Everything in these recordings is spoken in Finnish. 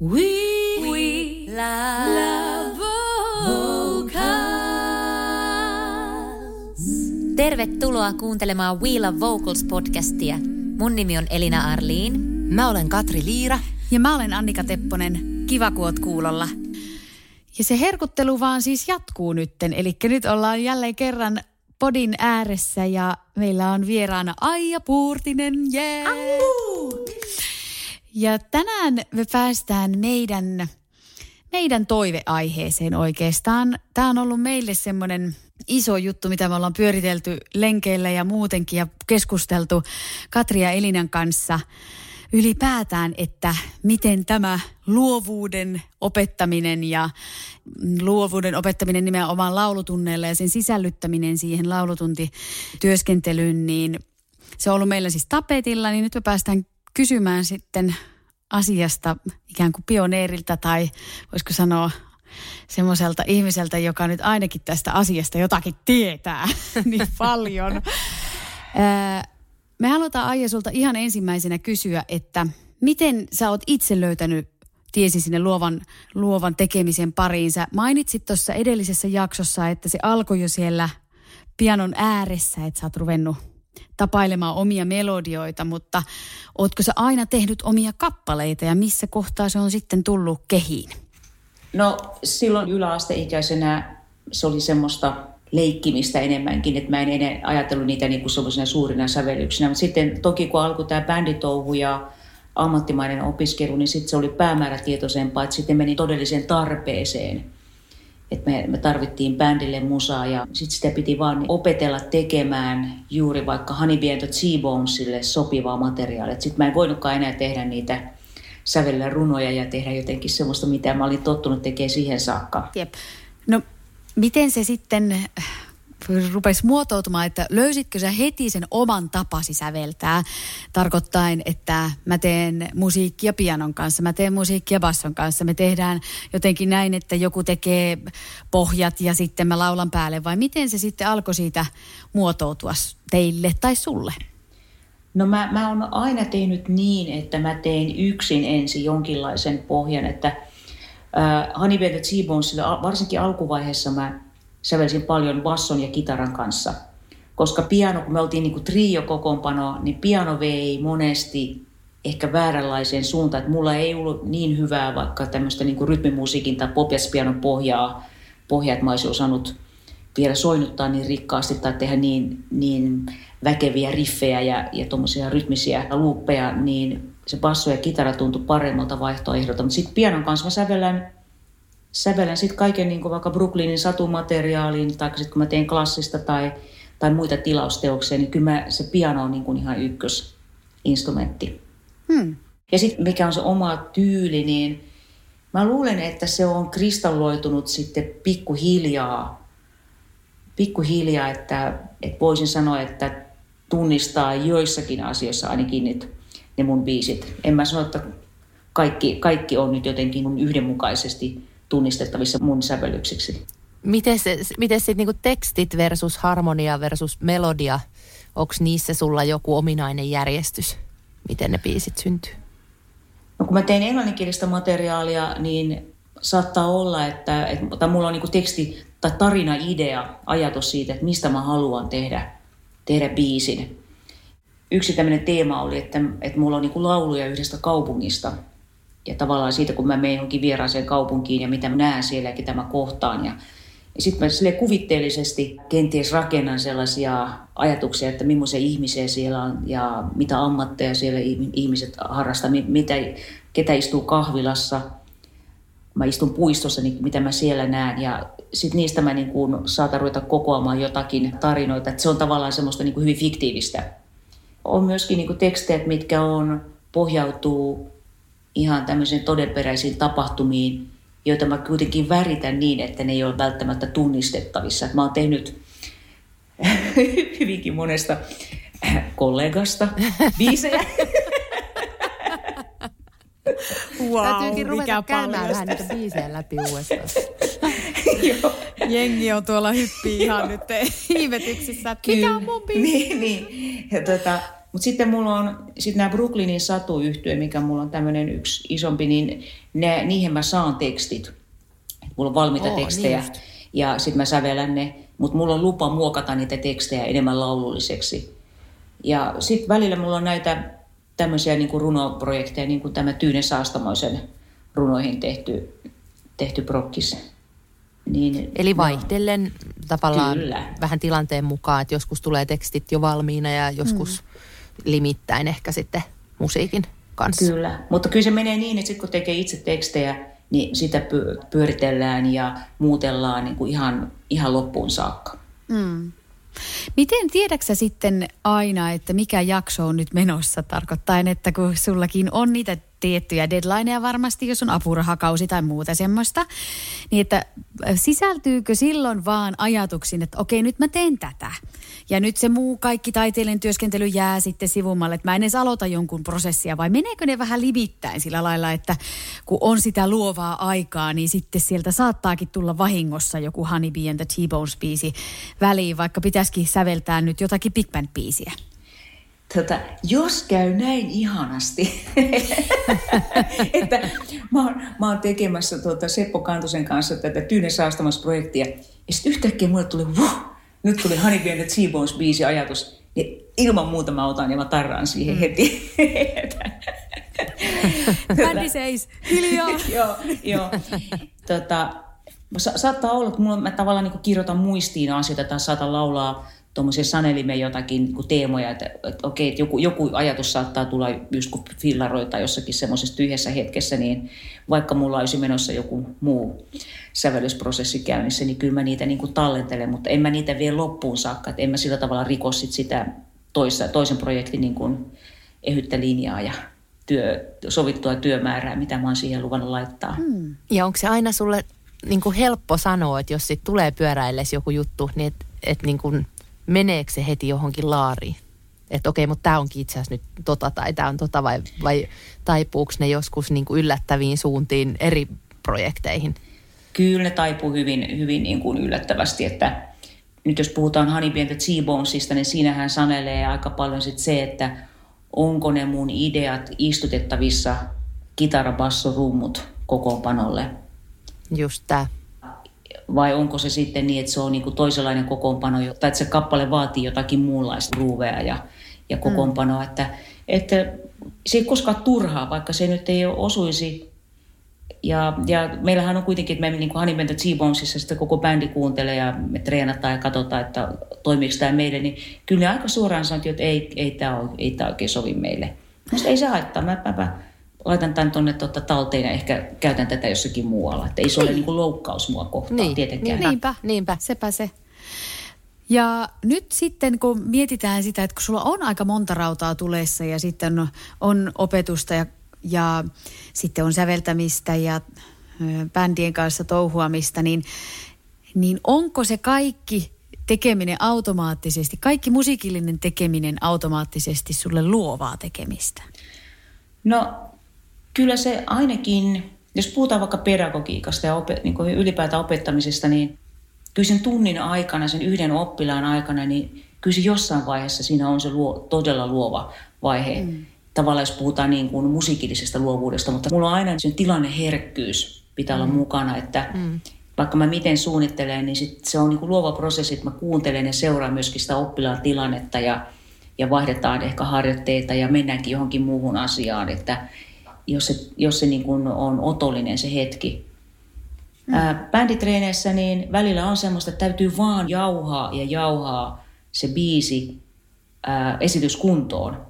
We, we love vocals. Tervetuloa kuuntelemaan We Love Vocals podcastia. Mun nimi on Elina Arliin. Mä olen Katri Liira. Ja mä olen Annika Tepponen. Kiva, kun oot kuulolla. Ja se herkuttelu vaan siis jatkuu nytten. Eli nyt ollaan jälleen kerran podin ääressä ja meillä on vieraana Aija Puurtinen. Yeah! Ja tänään me päästään meidän, meidän toiveaiheeseen oikeastaan. Tämä on ollut meille semmoinen iso juttu, mitä me ollaan pyöritelty lenkeillä ja muutenkin ja keskusteltu Katri ja Elinan kanssa ylipäätään, että miten tämä luovuuden opettaminen ja luovuuden opettaminen nimenomaan laulutunneilla ja sen sisällyttäminen siihen laulutuntityöskentelyyn, niin se on ollut meillä siis tapetilla, niin nyt me päästään kysymään sitten asiasta ikään kuin pioneerilta tai voisiko sanoa semmoiselta ihmiseltä, joka nyt ainakin tästä asiasta jotakin tietää niin paljon. Me halutaan Aija sulta ihan ensimmäisenä kysyä, että miten sä oot itse löytänyt tiesi sinne luovan, luovan tekemisen pariin. Sä mainitsit tuossa edellisessä jaksossa, että se alkoi jo siellä pianon ääressä, että sä oot ruvennut tapailemaan omia melodioita, mutta ootko sä aina tehnyt omia kappaleita ja missä kohtaa se on sitten tullut kehiin? No silloin yläasteikäisenä se oli semmoista leikkimistä enemmänkin, että mä en enää ajatellut niitä niin kuin semmoisina suurina sävellyksinä. Mutta sitten toki kun alkoi tämä bänditouhu ja ammattimainen opiskelu, niin sitten se oli päämäärätietoisempaa, että sitten meni todelliseen tarpeeseen. Että me, me tarvittiin bändille musaa ja sitten sitä piti vaan opetella tekemään juuri vaikka Honeybee and T-Bonesille sopivaa materiaalia. Sitten mä en voinutkaan enää tehdä niitä sävellä runoja ja tehdä jotenkin semmoista, mitä mä olin tottunut tekemään siihen saakka. Jep. No miten se sitten rupesi muotoutumaan, että löysitkö sä heti sen oman tapasi säveltää, tarkoittain, että mä teen musiikkia pianon kanssa, mä teen musiikkia basson kanssa, me tehdään jotenkin näin, että joku tekee pohjat ja sitten mä laulan päälle, vai miten se sitten alkoi siitä muotoutua teille tai sulle? No mä, mä oon aina tehnyt niin, että mä teen yksin ensin jonkinlaisen pohjan, että äh, Honeybell T-Bonesille varsinkin alkuvaiheessa mä sävelsin paljon basson ja kitaran kanssa. Koska piano, kun me oltiin niin trio-kokoonpano, niin piano vei monesti ehkä vääränlaiseen suuntaan. Että mulla ei ollut niin hyvää vaikka tämmöistä niin rytmimusiikin tai popiaspianon pohjaa, pohjaa, että mä olisin osannut vielä soinnuttaa niin rikkaasti tai tehdä niin, niin väkeviä riffejä ja, ja tuommoisia rytmisiä luuppeja, niin se basso ja kitara tuntui paremmalta vaihtoehdolta. Mutta sitten pianon kanssa mä sävellän sävellän sitten kaiken niin kuin vaikka Brooklynin satumateriaaliin, tai sitten kun mä teen klassista tai, tai muita tilausteoksia, niin kyllä mä, se piano on niin kuin ihan ykkösinstrumentti. Hmm. Ja sitten mikä on se oma tyyli, niin mä luulen, että se on kristalloitunut sitten pikkuhiljaa, pikkuhiljaa, että, että voisin sanoa, että tunnistaa joissakin asioissa ainakin nyt ne mun biisit. En mä sano, että kaikki, kaikki on nyt jotenkin yhdenmukaisesti tunnistettavissa mun sävellyksiksi. Miten, se, miten sitten niinku tekstit versus harmonia versus melodia, onko niissä sulla joku ominainen järjestys? Miten ne biisit syntyy? No kun mä teen englanninkielistä materiaalia, niin saattaa olla, että, että tai mulla on niinku teksti tai tarina-idea, ajatus siitä, että mistä mä haluan tehdä, tehdä biisin. Yksi tämmöinen teema oli, että, että mulla on niinku lauluja yhdestä kaupungista – ja tavallaan siitä, kun mä menen johonkin vieraaseen kaupunkiin ja mitä mä näen siellä ja ketä mä kohtaan. Ja, ja sitten mä sille kuvitteellisesti kenties rakennan sellaisia ajatuksia, että millaisia ihmisiä siellä on ja mitä ammatteja siellä ihmiset harrastaa, mitä, ketä istuu kahvilassa. Mä istun puistossa, niin mitä mä siellä näen ja sitten niistä mä niin kuin saatan ruveta kokoamaan jotakin tarinoita. Että se on tavallaan semmoista niin kuin hyvin fiktiivistä. On myöskin niin kuin tekstejä, mitkä on, pohjautuu ihan tämmöisiin todenperäisiin tapahtumiin, joita mä kuitenkin väritän niin, että ne ei ole välttämättä tunnistettavissa. Mä oon tehnyt hyvinkin monesta kollegasta biisejä. Wow, Täytyykin ruveta käymään vähän niitä biisejä läpi uudestaan. Jengi on tuolla hyppii ihan nyt ihmetyksissä, että mikä on mun biisi? Niin, niin. Ja tota, mutta sitten mulla on sit nämä Brooklynin satuyhtyö, mikä mulla on tämmöinen yksi isompi, niin ne, niihin mä saan tekstit. Mulla on valmiita Oo, tekstejä niin ja sitten mä sävelän ne, mutta mulla on lupa muokata niitä tekstejä enemmän laululliseksi. Ja sitten välillä mulla on näitä tämmöisiä niin kuin runoprojekteja, niin kuin tämä Tyynen Saastamoisen runoihin tehty, tehty prokkis. Niin, Eli no, vaihtellen tavallaan Kyllä. vähän tilanteen mukaan, että joskus tulee tekstit jo valmiina ja joskus mm. Limittäin ehkä sitten musiikin kanssa. Kyllä, mutta kyllä se menee niin, että sitten kun tekee itse tekstejä, niin sitä py- pyöritellään ja muutellaan niin kuin ihan, ihan loppuun saakka. Mm. Miten tiedäksä sitten aina, että mikä jakso on nyt menossa, tarkoittaen, että kun sullakin on niitä tiettyjä deadlineja varmasti, jos on apurahakausi tai muuta semmoista, niin että sisältyykö silloin vaan ajatuksiin, että okei, nyt mä teen tätä. Ja nyt se muu kaikki taiteellinen työskentely jää sitten sivummalle, että mä en edes aloita jonkun prosessia, vai meneekö ne vähän limittäin sillä lailla, että kun on sitä luovaa aikaa, niin sitten sieltä saattaakin tulla vahingossa joku Honey Bee and the T-Bones-biisi väliin, vaikka pitäisikin säveltää nyt jotakin Big Band-biisiä. Tota, jos käy näin ihanasti, että mä oon, mä oon tekemässä tuota Seppo Kantosen kanssa tätä Tyynen saastamassa projektia, ja sitten yhtäkkiä mulle tuli, vuh, nyt tuli Honey Bee and T-Bones biisi ajatus, niin ilman muuta mä otan ja mä tarraan siihen heti. Bändi seis, hiljaa. joo, joo. Tota, sa- saattaa olla, että mulla, mä tavallaan niin kirjoitan muistiin asioita tai saatan laulaa tuommoisia sanelimeen jotakin niin teemoja, että, että okei, että joku, joku ajatus saattaa tulla just kun fillaroita jossakin semmoisessa tyhjässä hetkessä, niin vaikka mulla olisi menossa joku muu sävellysprosessi käynnissä, niin kyllä mä niitä niin kuin tallentelen, mutta en mä niitä vie loppuun saakka, että en mä sillä tavalla riko sit sitä toisa, toisen projektin niin kuin ehyttä linjaa ja työ, sovittua työmäärää, mitä mä oon siihen luvannut laittaa. Hmm. Ja onko se aina sulle niin kuin helppo sanoa, että jos sit tulee pyöräilles joku juttu, niin että et niin kuin meneekö se heti johonkin laariin? Että okei, mutta tämä onkin itse asiassa nyt tota tai tämä on tota vai, vai taipuuko ne joskus niin kuin yllättäviin suuntiin eri projekteihin? Kyllä ne taipuu hyvin, hyvin niin kuin yllättävästi, että nyt jos puhutaan Honey Bee and the niin siinähän sanelee aika paljon sit se, että onko ne mun ideat istutettavissa kitara, basso, rummut kokoonpanolle. Just tämä. Vai onko se sitten niin, että se on niin kuin toisenlainen kokoonpano, tai että se kappale vaatii jotakin muunlaista ruuvea ja, ja kokoonpanoa. Mm. Että, että se ei koskaan turhaa, vaikka se nyt ei osuisi. Ja, ja meillähän on kuitenkin, että me niin kuin Honey T-Bonesissa sitten koko bändi kuuntelee ja me treenataan ja katsotaan, että toimiiko tämä meille. Niin kyllä ne aika suoraan sanoo, että ei, ei tämä, ole, ei tämä oikein sovi meille. Mutta ei se haittaa. Mä, mä, mä laitan tämän tuonne tuota talteen ja ehkä käytän tätä jossakin muualla. Että ei se ole niin kuin loukkaus mua kohtaan Niin, tietenkään. niin. Niinpä, Niinpä. sepä se. Ja nyt sitten kun mietitään sitä, että kun sulla on aika monta rautaa tulessa ja sitten on, on opetusta ja, ja sitten on säveltämistä ja bändien kanssa touhuamista, niin, niin onko se kaikki tekeminen automaattisesti, kaikki musiikillinen tekeminen automaattisesti sulle luovaa tekemistä? No kyllä se ainakin, jos puhutaan vaikka pedagogiikasta ja opet, niin ylipäätään opettamisesta, niin kyllä sen tunnin aikana, sen yhden oppilaan aikana, niin kyllä se jossain vaiheessa siinä on se luo, todella luova vaihe. Mm. Tavallaan jos puhutaan niin kuin musiikillisesta luovuudesta, mutta mulla on aina sen tilanneherkkyys pitää mm. olla mukana, että mm. vaikka mä miten suunnittelen, niin sit se on niin kuin luova prosessi, että mä kuuntelen ja seuraan myöskin sitä oppilaan tilannetta ja, ja vaihdetaan ehkä harjoitteita ja mennäänkin johonkin muuhun asiaan, että jos se, jos se niin kuin on otollinen se hetki. Mm. Ää, bänditreeneissä niin välillä on semmoista, että täytyy vaan jauhaa ja jauhaa se biisi ää, esityskuntoon.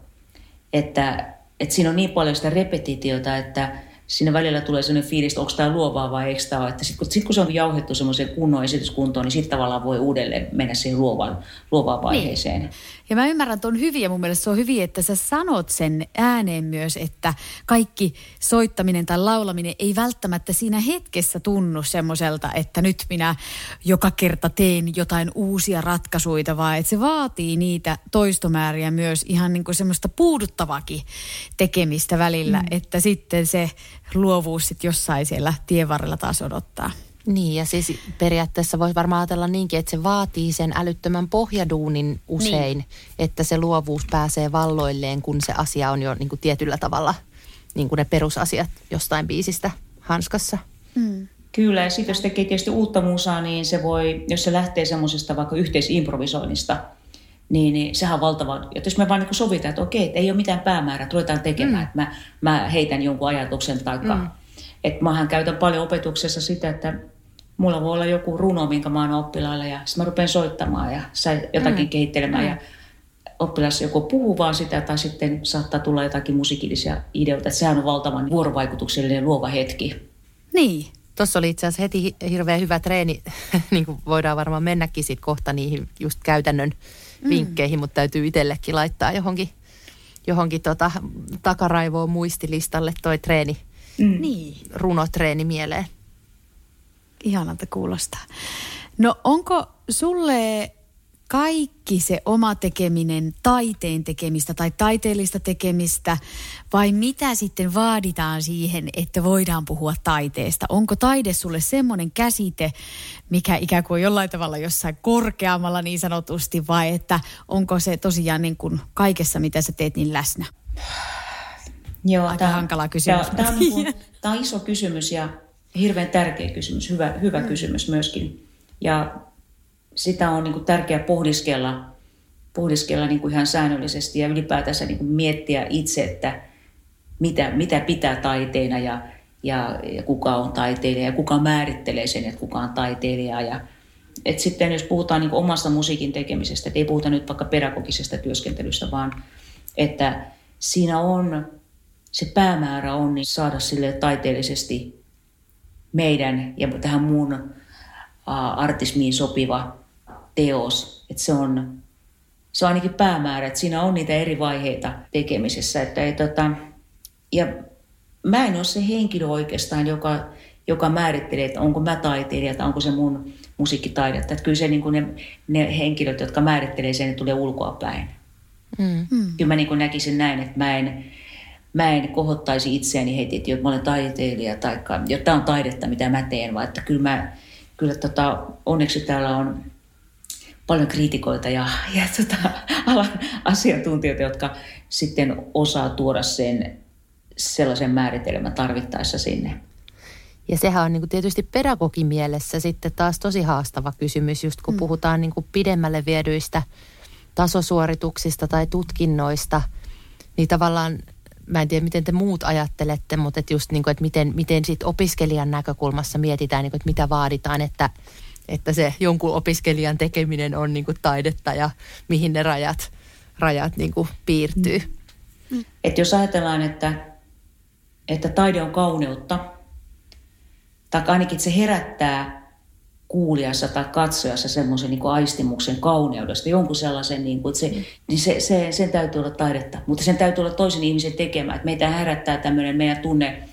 Että, että siinä on niin paljon sitä repetitiota, että siinä välillä tulee sellainen fiilis, että onko tämä luovaa vai eikö tämä ole. Että sitten kun, sit kun se on jauhettu semmoiseen kunnon esityskuntoon, niin sitten tavallaan voi uudelleen mennä siihen luovaan, luovaan vaiheeseen. Niin. Ja mä ymmärrän, että on hyviä. Mun mielestä se on hyviä, että sä sanot sen ääneen myös, että kaikki soittaminen tai laulaminen ei välttämättä siinä hetkessä tunnu semmoiselta, että nyt minä joka kerta teen jotain uusia ratkaisuja, vaan että se vaatii niitä toistomääriä myös ihan niin kuin semmoista puuduttavakin tekemistä välillä, mm. että sitten se luovuus sitten jossain siellä tien varrella taas odottaa. Niin ja siis periaatteessa voisi varmaan ajatella niinkin, että se vaatii sen älyttömän pohjaduunin usein, niin. että se luovuus pääsee valloilleen, kun se asia on jo niin kuin tietyllä tavalla niin kuin ne perusasiat jostain biisistä hanskassa. Mm. Kyllä, ja sitten jos tekee tietysti uutta musaa, niin se voi, jos se lähtee semmoisesta vaikka yhteisimprovisoinnista, niin, niin sehän on valtava. Ja jos me vaan niin sovitaan, että okei, että ei ole mitään päämäärää, ruvetaan tekemään, mm. että mä, mä heitän jonkun ajatuksen taikka. Mm. Että mähän käytän paljon opetuksessa sitä, että mulla voi olla joku runo, minkä mä oon oppilailla ja sitten mä rupean soittamaan ja jotakin mm. kehittelemään. Mm. Ja oppilas joko puhuu vaan sitä tai sitten saattaa tulla jotakin musiikillisia ideoita. Että sehän on valtavan vuorovaikutuksellinen luova hetki. Niin. Tuossa oli itse asiassa heti hirveän hyvä treeni, niin kuin voidaan varmaan mennäkin sitten kohta niihin just käytännön mm. vinkkeihin, mutta täytyy itsellekin laittaa johonkin, johonkin tota, takaraivoon muistilistalle toi treeni, mm. Niin. runotreeni mieleen. Ihanalta kuulostaa. No onko sulle kaikki se oma tekeminen taiteen tekemistä tai taiteellista tekemistä vai mitä sitten vaaditaan siihen, että voidaan puhua taiteesta? Onko taide sulle semmoinen käsite, mikä ikään kuin on jollain tavalla jossain korkeammalla niin sanotusti vai että onko se tosiaan niin kuin kaikessa, mitä sä teet, niin läsnä? Joo, Aika tämä, hankala kysymys. Tämä, tämä, on, niin kuin, tämä on iso kysymys ja hirveän tärkeä kysymys, hyvä, hyvä mm. kysymys myöskin. Ja sitä on niin kuin tärkeää pohdiskella, pohdiskella niin kuin ihan säännöllisesti ja ylipäätänsä niin kuin miettiä itse, että mitä, mitä pitää taiteena ja, ja, ja kuka on taiteilija ja kuka määrittelee sen, että kuka on taiteilija. Ja, et sitten jos puhutaan niin omasta musiikin tekemisestä, että ei puhuta nyt vaikka pedagogisesta työskentelystä, vaan että siinä on, se päämäärä on niin saada sille taiteellisesti meidän ja tähän muun artismiin sopiva teos. Että se on, se on ainakin päämäärä, että siinä on niitä eri vaiheita tekemisessä. Että ei, tota, ja mä en ole se henkilö oikeastaan, joka, joka määrittelee, että onko mä taiteilija tai onko se mun musiikkitaidetta. Että kyllä se niin kuin ne, ne henkilöt, jotka määrittelee sen, ne tulee ulkoa päin. Mm. mm. Kyllä mä niin kuin näkisin näin, että mä en, mä en kohottaisi itseäni heti, että mä olen taiteilija tai jotta on taidetta, mitä mä teen, vaan että kyllä mä, kyllä tota, onneksi täällä on paljon kriitikoita ja, ja tota, alan asiantuntijoita, jotka sitten osaa tuoda sen sellaisen määritelmän tarvittaessa sinne. Ja sehän on niin kuin tietysti pedagogin mielessä sitten taas tosi haastava kysymys, just kun mm. puhutaan niin kuin pidemmälle viedyistä tasosuorituksista tai tutkinnoista, niin tavallaan mä en tiedä, miten te muut ajattelette, mutta että just niin kuin, että miten, miten sit opiskelijan näkökulmassa mietitään, niin kuin, että mitä vaaditaan, että, että se jonkun opiskelijan tekeminen on niin kuin taidetta ja mihin ne rajat, rajat niin kuin piirtyy. Mm. Et jos ajatellaan, että, että taide on kauneutta, tai ainakin se herättää kuulijassa tai katsojassa semmoisen niin aistimuksen kauneudesta, jonkun sellaisen, niin kuin, että se, niin se, se, sen täytyy olla taidetta, mutta sen täytyy olla toisen ihmisen tekemä. Että meitä herättää tämmöinen meidän tunne,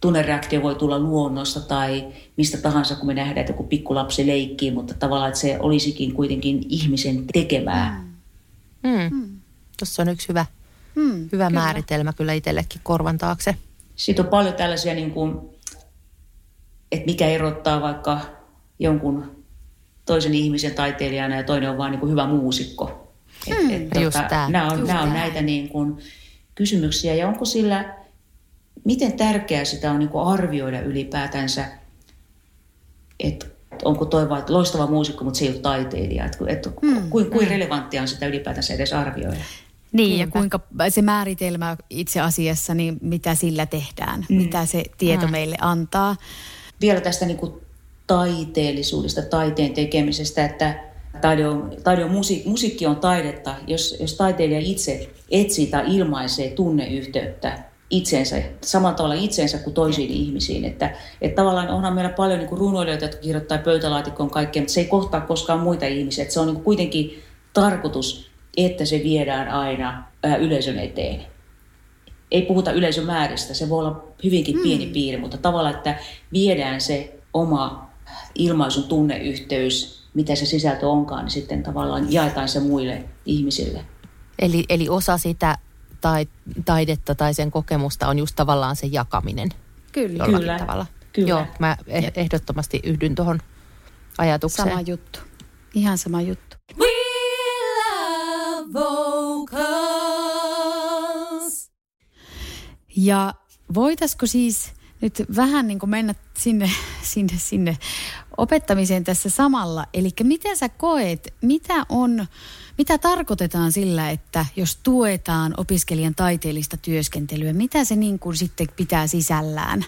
tunnereaktio voi tulla luonnosta tai mistä tahansa, kun me nähdään, että joku pikkulapsi leikkii, mutta tavallaan, että se olisikin kuitenkin ihmisen tekemää. Mm. Mm. Tuossa on yksi hyvä, mm, hyvä kyllä. määritelmä kyllä itsellekin korvan taakse. Sitten on paljon tällaisia, niin kuin, että mikä erottaa vaikka jonkun toisen ihmisen taiteilijana ja toinen on vain niin hyvä muusikko. Hmm, et, et, just tota, nämä on, just nämä on näitä niin kuin kysymyksiä ja onko sillä, miten tärkeää sitä on niin kuin arvioida ylipäätänsä, että onko toi vain loistava muusikko, mutta se ei ole taiteilija. Että, että hmm, kuin, kuin hmm. relevanttia on sitä ylipäätänsä edes arvioida. Niin, Niinpä. ja kuinka se määritelmä itse asiassa, niin mitä sillä tehdään, mm. mitä se tieto mm. meille antaa. Vielä tästä niin kuin taiteellisuudesta, taiteen tekemisestä, että taide on, taide on musiik, musiikki on taidetta, jos, jos taiteilija itse etsii tai ilmaisee tunneyhteyttä itsensä, samalla tavalla itsensä kuin toisiin ihmisiin. Että, että tavallaan onhan meillä paljon niin runoilijoita, jotka kirjoittaa pöytälaatikkoon kaikkea, mutta se ei kohtaa koskaan muita ihmisiä. Että se on niin kuitenkin tarkoitus, että se viedään aina ää, yleisön eteen. Ei puhuta yleisömääristä, se voi olla hyvinkin pieni mm. piiri, mutta tavallaan, että viedään se oma ilmaisun tunneyhteys, mitä se sisältö onkaan, niin sitten tavallaan jaetaan se muille ihmisille. Eli, eli osa sitä tai, taidetta tai sen kokemusta on just tavallaan se jakaminen. Kyllä. Kyllä. Tavalla. Kyllä. Joo, mä eh- ehdottomasti yhdyn tuohon ajatukseen. Sama juttu. Ihan sama juttu. We love vocals. Ja voitaisiko siis nyt vähän niin kuin mennä sinne, sinne, sinne opettamiseen tässä samalla. Eli miten sä koet, mitä on, mitä tarkoitetaan sillä, että jos tuetaan opiskelijan taiteellista työskentelyä, mitä se niin kuin sitten pitää sisällään?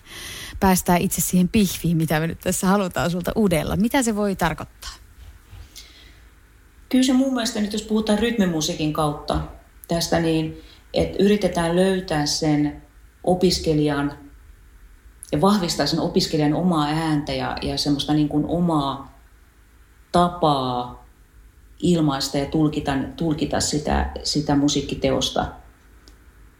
Päästään itse siihen pihviin, mitä me nyt tässä halutaan sulta udella. Mitä se voi tarkoittaa? Kyllä se mun mielestä nyt, jos puhutaan rytmimusiikin kautta tästä, niin että yritetään löytää sen opiskelijan ja vahvistaa sen opiskelijan omaa ääntä ja, ja semmoista niin kuin omaa tapaa ilmaista ja tulkita, tulkita sitä, sitä musiikkiteosta.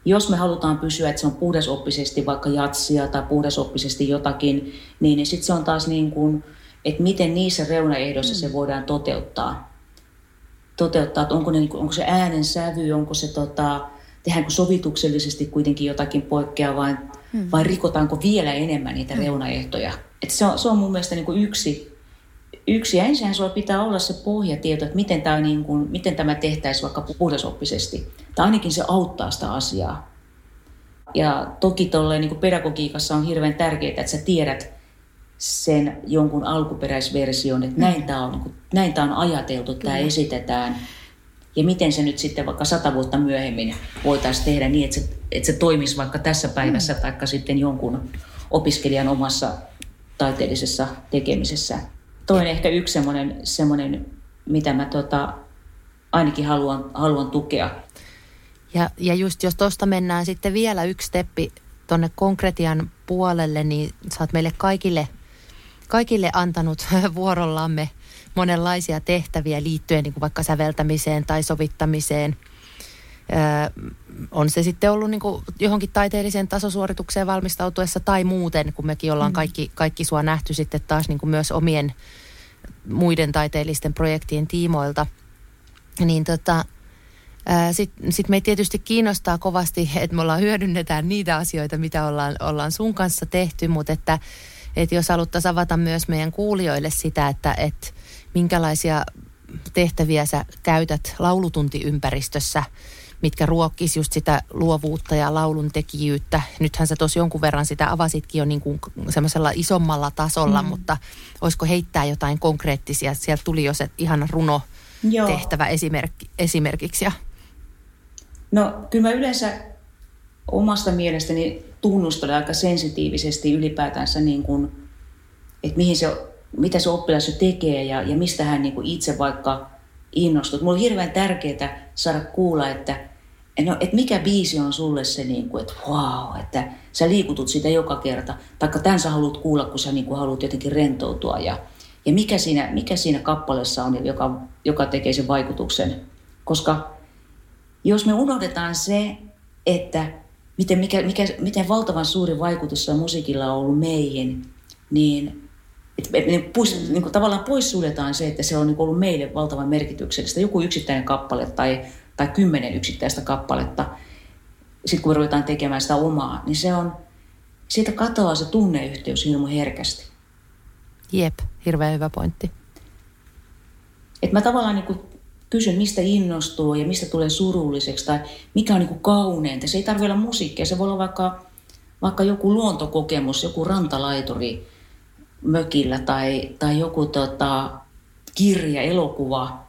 Jos me halutaan pysyä, että se on puhdasoppisesti vaikka jatsia tai puhdasoppisesti jotakin, niin, niin sitten se on taas niin kuin, että miten niissä reunaehdoissa mm. se voidaan toteuttaa. Toteuttaa, että onko, ne, niin onko se äänen sävy, onko se tota, tehdäänkö sovituksellisesti kuitenkin jotakin poikkeavaa hmm. vai rikotaanko vielä enemmän niitä hmm. reunaehtoja. Et se, on, se on mun mielestä niin kuin yksi, yksi. Ja ensin sulla pitää olla se pohjatieto, että miten tämä, niin kuin, miten tämä tehtäisiin vaikka puhdasoppisesti. Tai ainakin se auttaa sitä asiaa. Ja toki tolleen, niin pedagogiikassa on hirveän tärkeää, että sä tiedät sen jonkun alkuperäisversion, että näin tämä on, niin kuin, näin tämä on ajateltu, tämä esitetään – ja miten se nyt sitten vaikka sata vuotta myöhemmin voitaisiin tehdä niin, että se, että se toimisi vaikka tässä päivässä mm. tai sitten jonkun opiskelijan omassa taiteellisessa tekemisessä. Toinen ehkä yksi semmoinen, semmoinen mitä mä tota, ainakin haluan, haluan tukea. Ja, ja just jos tuosta mennään sitten vielä yksi steppi tuonne konkretian puolelle, niin sä oot meille kaikille, kaikille antanut vuorollamme – monenlaisia tehtäviä liittyen niin kuin vaikka säveltämiseen tai sovittamiseen. Öö, on se sitten ollut niin kuin johonkin taiteelliseen tasosuoritukseen valmistautuessa tai muuten, kun mekin ollaan mm. kaikki, kaikki sua nähty sitten taas niin kuin myös omien muiden taiteellisten projektien tiimoilta. Niin tota, sitten sit meitä tietysti kiinnostaa kovasti, että me ollaan hyödynnetään niitä asioita, mitä ollaan, ollaan sun kanssa tehty, mutta että, että jos haluttaisiin avata myös meidän kuulijoille sitä, että, että minkälaisia tehtäviä sä käytät laulutuntiympäristössä, mitkä ruokkis just sitä luovuutta ja laulun tekijyyttä. Nythän sä tuossa jonkun verran sitä avasitkin jo niin kuin semmoisella isommalla tasolla, mm. mutta olisiko heittää jotain konkreettisia? Sieltä tuli jo se ihan runo tehtävä esimerkki, esimerkiksi. No kyllä mä yleensä omasta mielestäni tunnustelen aika sensitiivisesti ylipäätänsä niin kuin, että mihin se mitä se oppilas tekee ja, ja mistä hän niin kuin itse vaikka innostut. Mulla on hirveän tärkeää saada kuulla, että, no, että mikä biisi on sulle se, niin kuin, että wow, että sä liikutut sitä joka kerta. Taikka tämän sä haluat kuulla, kun sä niin kuin haluat jotenkin rentoutua. Ja, ja mikä, siinä, mikä siinä kappaleessa on, joka, joka tekee sen vaikutuksen. Koska jos me unohdetaan se, että miten, mikä, mikä, miten valtavan suuri vaikutus musiikilla on ollut meihin, niin että me pois, niin kuin tavallaan poissuljetaan se, että se on niin ollut meille valtavan merkityksellistä. Joku yksittäinen kappale tai, tai kymmenen yksittäistä kappaletta, sitten kun me ruvetaan tekemään sitä omaa, niin se on, siitä katoaa se tunneyhteys hirmu herkästi. Jep, hirveän hyvä pointti. Et mä tavallaan niin kysyn, mistä innostuu ja mistä tulee surulliseksi tai mikä on niin kauneinta. Se ei tarvitse olla musiikkia, se voi olla vaikka, vaikka joku luontokokemus, joku rantalaituri, mökillä tai, tai joku tota, kirja, elokuva.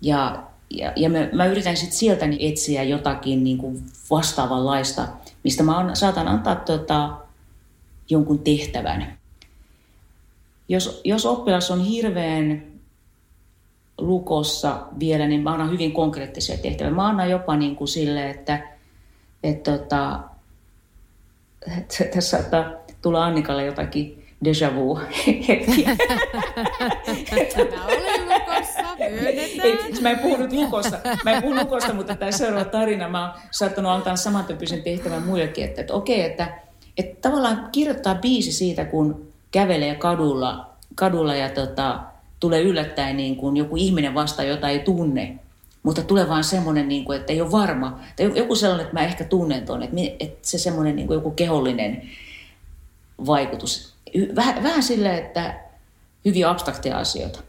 Ja, ja, ja mä, mä yritän sitten sieltä etsiä jotakin niin kuin vastaavanlaista, mistä mä on, saatan antaa tota, jonkun tehtävän. Jos, jos oppilas on hirveän lukossa vielä, niin mä annan hyvin konkreettisia tehtäviä. Mä annan jopa niin kuin sille, että, että, tota, että tässä saattaa tulla Annikalle jotakin déjà vu. Hetkiä. Mä olen lukossa, Ei, siis mä en puhu nyt lukosta, mä en puhu lukosta, mutta tämä seuraava tarina, mä oon saattanut antaa samantyyppisen tehtävän muillekin, että, että okei, että, että tavallaan kirjoittaa biisi siitä, kun kävelee kadulla, kadulla ja tota, tulee yllättäen niin kuin joku ihminen vasta, jota ei tunne, mutta tulee vaan semmoinen, niin kuin, että ei ole varma, tai joku sellainen, että mä ehkä tunnen tuon, että, että se semmoinen niin kuin joku kehollinen vaikutus vähän, vähän sillä, että hyvin abstrakteja asioita.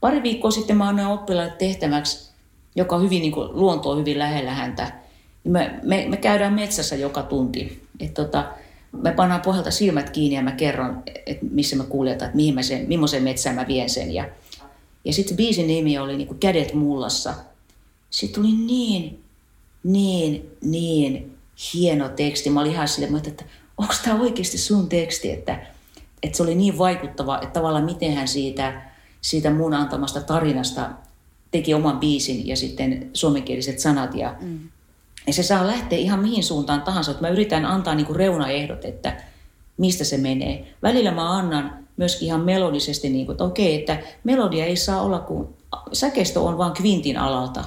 Pari viikkoa sitten mä annoin oppilaalle tehtäväksi, joka on hyvin niin kuin, luontoa hyvin lähellä häntä. Me, me, me käydään metsässä joka tunti. Et tota, me pannaan pohjalta silmät kiinni ja mä kerron, että missä me kuljetaan, että mihin mä sen, millaiseen metsään mä vien sen. Ja, ja sitten biisin nimi oli niin kuin Kädet mullassa. Sitten tuli niin, niin, niin hieno teksti. Mä olin ihan silleen, että onko tämä oikeasti sun teksti, että, että se oli niin vaikuttava, että tavallaan miten hän siitä, siitä mun antamasta tarinasta teki oman biisin ja sitten suomenkieliset sanat. Ja, mm. ja se saa lähteä ihan mihin suuntaan tahansa. Että mä yritän antaa niinku reunaehdot, että mistä se menee. Välillä mä annan myöskin ihan melodisesti, niin kuin, että okei, että melodia ei saa olla kuin, säkeistö on vain kvintin alalta.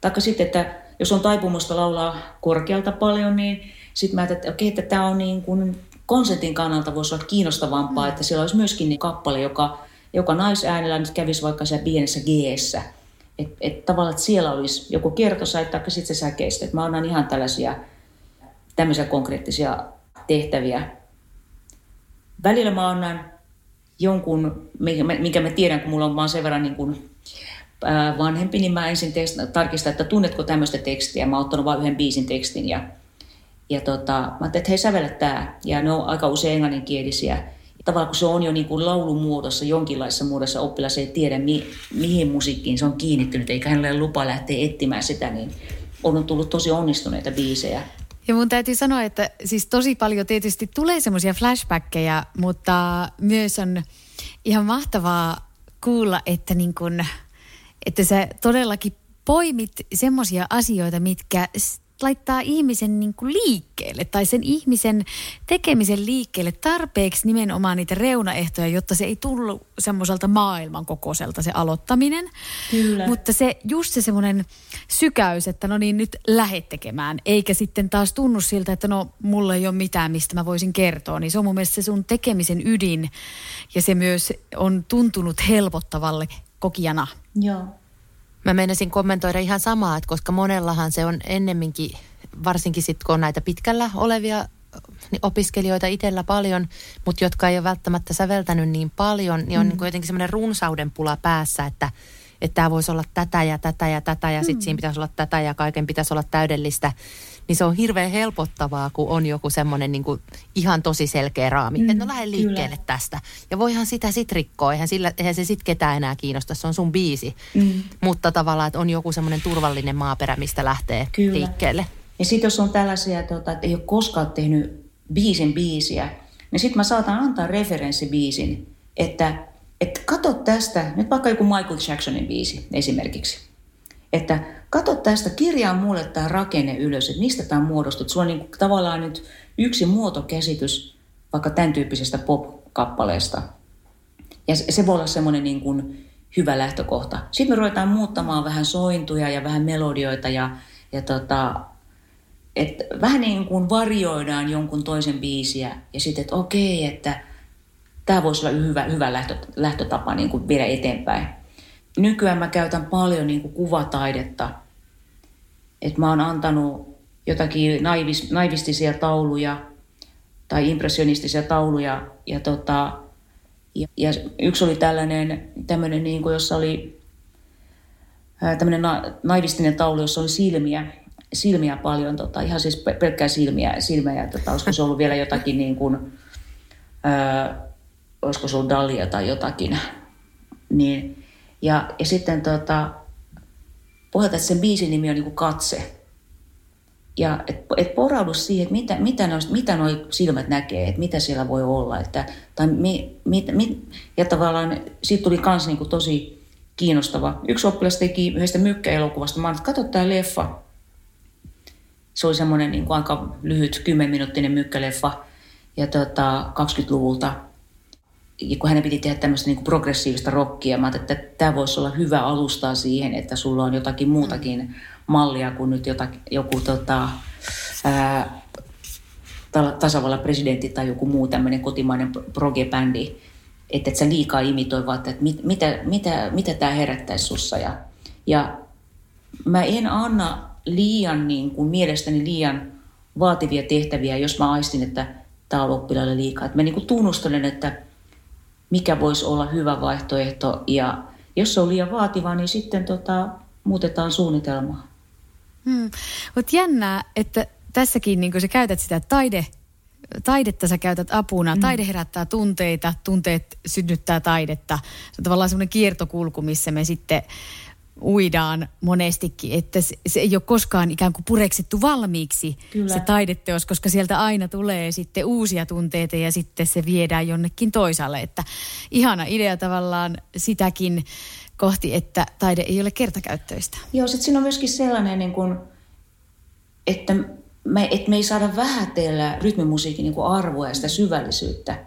Taikka sitten, että jos on taipumusta laulaa korkealta paljon, niin sitten mä ajattelin, että okei, että tämä on niin kuin konsertin kannalta voisi olla kiinnostavampaa, mm. että siellä olisi myöskin niin kappale, joka, joka naisäänellä nyt kävisi vaikka siellä pienessä g Että et tavallaan, että siellä olisi joko kertosait tai sitten se säkeistä. Että mä annan ihan tällaisia tämmöisiä konkreettisia tehtäviä. Välillä mä annan jonkun, minkä mä tiedän, kun mulla on vaan sen verran niin kuin vanhempi, niin mä ensin tarkistan, että tunnetko tämmöistä tekstiä. Mä oon ottanut vain yhden biisin tekstin ja ja tota, mä ajattelin, että hei sävellä tää. Ja ne on aika usein englanninkielisiä. Tavallaan kun se on jo niin kuin laulun muodossa, jonkinlaisessa muodossa, oppilas ei tiedä mi- mihin musiikkiin se on kiinnittynyt, eikä hänelle lupa lähteä etsimään sitä, niin on tullut tosi onnistuneita biisejä. Ja mun täytyy sanoa, että siis tosi paljon tietysti tulee semmoisia flashbackkejä, mutta myös on ihan mahtavaa kuulla, että, niin kun, että sä todellakin poimit semmoisia asioita, mitkä laittaa ihmisen niin kuin liikkeelle tai sen ihmisen tekemisen liikkeelle tarpeeksi nimenomaan niitä reunaehtoja, jotta se ei tullut semmoiselta maailman kokoiselta se aloittaminen. Kyllä. Mutta se just se semmoinen sykäys, että no niin nyt lähet tekemään, eikä sitten taas tunnu siltä, että no mulla ei ole mitään, mistä mä voisin kertoa. Niin se on mun mielestä se sun tekemisen ydin ja se myös on tuntunut helpottavalle kokijana. Joo. Mä meinasin kommentoida ihan samaa, että koska monellahan se on ennemminkin, varsinkin sitten kun on näitä pitkällä olevia niin opiskelijoita itsellä paljon, mutta jotka ei ole välttämättä säveltänyt niin paljon, niin on mm. niin jotenkin semmoinen runsauden pula päässä, että että tämä voisi olla tätä ja tätä ja tätä ja sitten mm. siinä pitäisi olla tätä ja kaiken pitäisi olla täydellistä niin se on hirveän helpottavaa, kun on joku semmoinen niin ihan tosi selkeä raami. Mm, että no lähde liikkeelle kyllä. tästä. Ja voihan sitä sit rikkoa, eihän, sillä, eihän se sit ketään enää kiinnosta, se on sun biisi. Mm. Mutta tavallaan, että on joku semmoinen turvallinen maaperä, mistä lähtee kyllä. liikkeelle. Ja sitten jos on tällaisia, tota, että ei ole koskaan tehnyt biisin biisiä, niin sitten mä saatan antaa referenssibiisin, että, että kato tästä, nyt vaikka joku Michael Jacksonin biisi esimerkiksi, että Kato tästä, kirjaa mulle tämä rakenne ylös, että mistä tämä muodostuu. Sulla on niin tavallaan nyt yksi muotokäsitys vaikka tämän tyyppisestä pop-kappaleesta. Ja se voi olla semmoinen niin kuin hyvä lähtökohta. Sitten me ruvetaan muuttamaan vähän sointuja ja vähän melodioita ja, ja tota, et vähän niin kuin varjoidaan jonkun toisen biisiä ja sitten, että okei, että tämä voisi olla hyvä, hyvä lähtö, lähtötapa niin kuin viedä eteenpäin nykyään mä käytän paljon niin kuin kuvataidetta. Että mä oon antanut jotakin naivis, naivistisia tauluja tai impressionistisia tauluja. Ja, tota, ja, ja yksi oli tällainen, tämmöinen, niin kuin, jossa oli tämmöinen na, naivistinen taulu, jossa oli silmiä, silmiä paljon, tota, ihan siis pelkkää silmiä, silmiä ja tota, olisiko se ollut vielä jotakin niin kuin, ää, olisiko se ollut Dalia tai jotakin, niin ja, ja sitten tota, pohjalta, että sen biisin nimi on niin kuin katse. Ja et, et poraudu siihen, että mitä, mitä, noista, mitä noi silmät näkee, että mitä siellä voi olla. Että, tai mi, mi, mi, ja tavallaan siitä tuli myös niin kuin tosi kiinnostava. Yksi oppilas teki yhdestä mykkäelokuvasta. Mä että katso tämä leffa. Se oli semmoinen niin kuin aika lyhyt, 10-minuuttinen mykkäleffa ja tota, 20-luvulta ja kun hänen piti tehdä tämmöistä niin progressiivista rockia, mä ajattelin, että tämä voisi olla hyvä alustaa siihen, että sulla on jotakin muutakin mallia kuin nyt jotakin, joku tota, ää, tasavallan presidentti tai joku muu tämmöinen kotimainen proge-bändi. Että et sä liikaa imitoi vaan, että mit, mitä, mitä, mitä tämä herättäisi sussa. Ja, ja mä en anna liian, niin kuin, mielestäni liian vaativia tehtäviä, jos mä aistin, että tämä on oppilaille liikaa. Et mä niin kuin tunnustelen, että mikä voisi olla hyvä vaihtoehto ja jos se on liian vaativa, niin sitten tota, muutetaan suunnitelmaa. Hmm. Mutta jännää, että tässäkin niin sä käytät sitä taide, taidetta sä käytät apuna. Mm. Taide herättää tunteita, tunteet synnyttää taidetta. Se on tavallaan semmoinen kiertokulku, missä me sitten uidaan monestikin, että se, se ei ole koskaan ikään kuin pureksittu valmiiksi Kyllä. se taideteos, koska sieltä aina tulee sitten uusia tunteita ja sitten se viedään jonnekin toisaalle. Että ihana idea tavallaan sitäkin kohti, että taide ei ole kertakäyttöistä. Joo, sitten siinä on myöskin sellainen, niin kuin, että me, että me ei saada vähätellä rytmimusiikin niin arvoa ja sitä syvällisyyttä.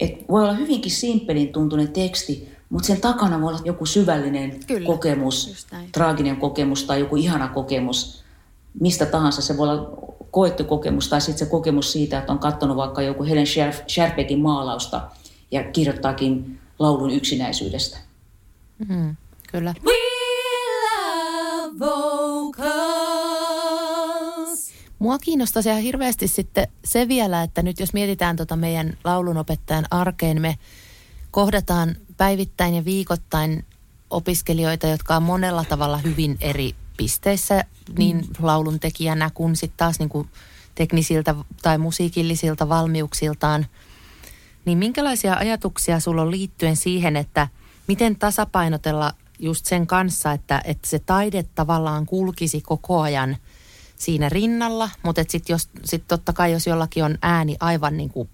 Et voi olla hyvinkin simppelin tuntunen teksti, mutta sen takana voi olla joku syvällinen Kyllä, kokemus, traaginen kokemus tai joku ihana kokemus, mistä tahansa. Se voi olla koettu kokemus tai sitten se kokemus siitä, että on katsonut vaikka joku Helen Scherfbeckin maalausta ja kirjoittaakin laulun yksinäisyydestä. Mm, kyllä. We love vocals. Mua kiinnostaisi ihan hirveästi sitten se vielä, että nyt jos mietitään tota meidän laulunopettajan arkeen, me kohdataan päivittäin ja viikoittain opiskelijoita, jotka on monella tavalla hyvin eri pisteissä, niin mm. laulun tekijänä kuin sitten taas niin kuin teknisiltä tai musiikillisilta valmiuksiltaan. Niin minkälaisia ajatuksia sulla on liittyen siihen, että miten tasapainotella just sen kanssa, että, että se taide tavallaan kulkisi koko ajan siinä rinnalla, mutta sitten jos, sit totta kai jos jollakin on ääni aivan niin kuin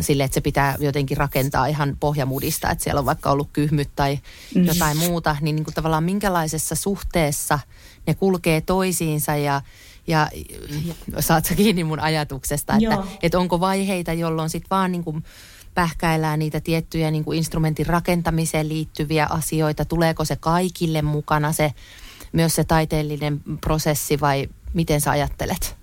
sille, että se pitää jotenkin rakentaa ihan pohjamudista, että siellä on vaikka ollut kyhmyt tai mm. jotain muuta, niin, niin kuin tavallaan minkälaisessa suhteessa ne kulkee toisiinsa ja, ja, ja saat sä kiinni mun ajatuksesta, että, että onko vaiheita, jolloin sitten vaan niin kuin pähkäillään niitä tiettyjä niin kuin instrumentin rakentamiseen liittyviä asioita, tuleeko se kaikille mukana se myös se taiteellinen prosessi vai miten sä ajattelet?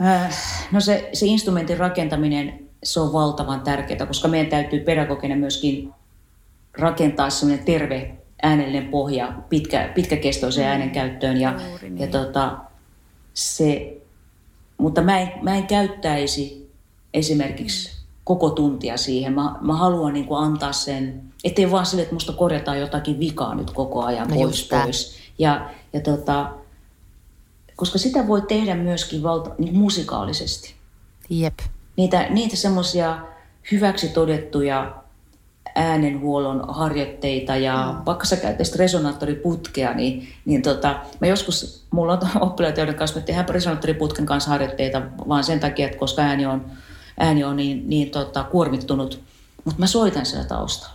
Äh, no se, se instrumentin rakentaminen, se on valtavan tärkeää, koska meidän täytyy pedagogina myöskin rakentaa sellainen terve äänellinen pohja pitkä, pitkäkestoiseen mm. äänen käyttöön. Ja, niin. ja tota, se, mutta mä en, mä en käyttäisi esimerkiksi mm. koko tuntia siihen. Mä, mä haluan niin kuin antaa sen, ettei vaan sille, että musta korjataan jotakin vikaa nyt koko ajan no pois pois. Ja, ja tota, koska sitä voi tehdä myöskin valta, niin musikaalisesti. Jep. Niitä, niitä semmoisia hyväksi todettuja äänenhuollon harjoitteita ja mm. vaikka sä käyttäisit resonaattoriputkea, niin, niin tota, mä joskus, mulla on oppilaita, joiden kanssa me tehdään resonaattoriputken kanssa harjoitteita vaan sen takia, että koska ääni on, ääni on niin, niin tota, kuormittunut, mutta mä soitan siellä taustalla.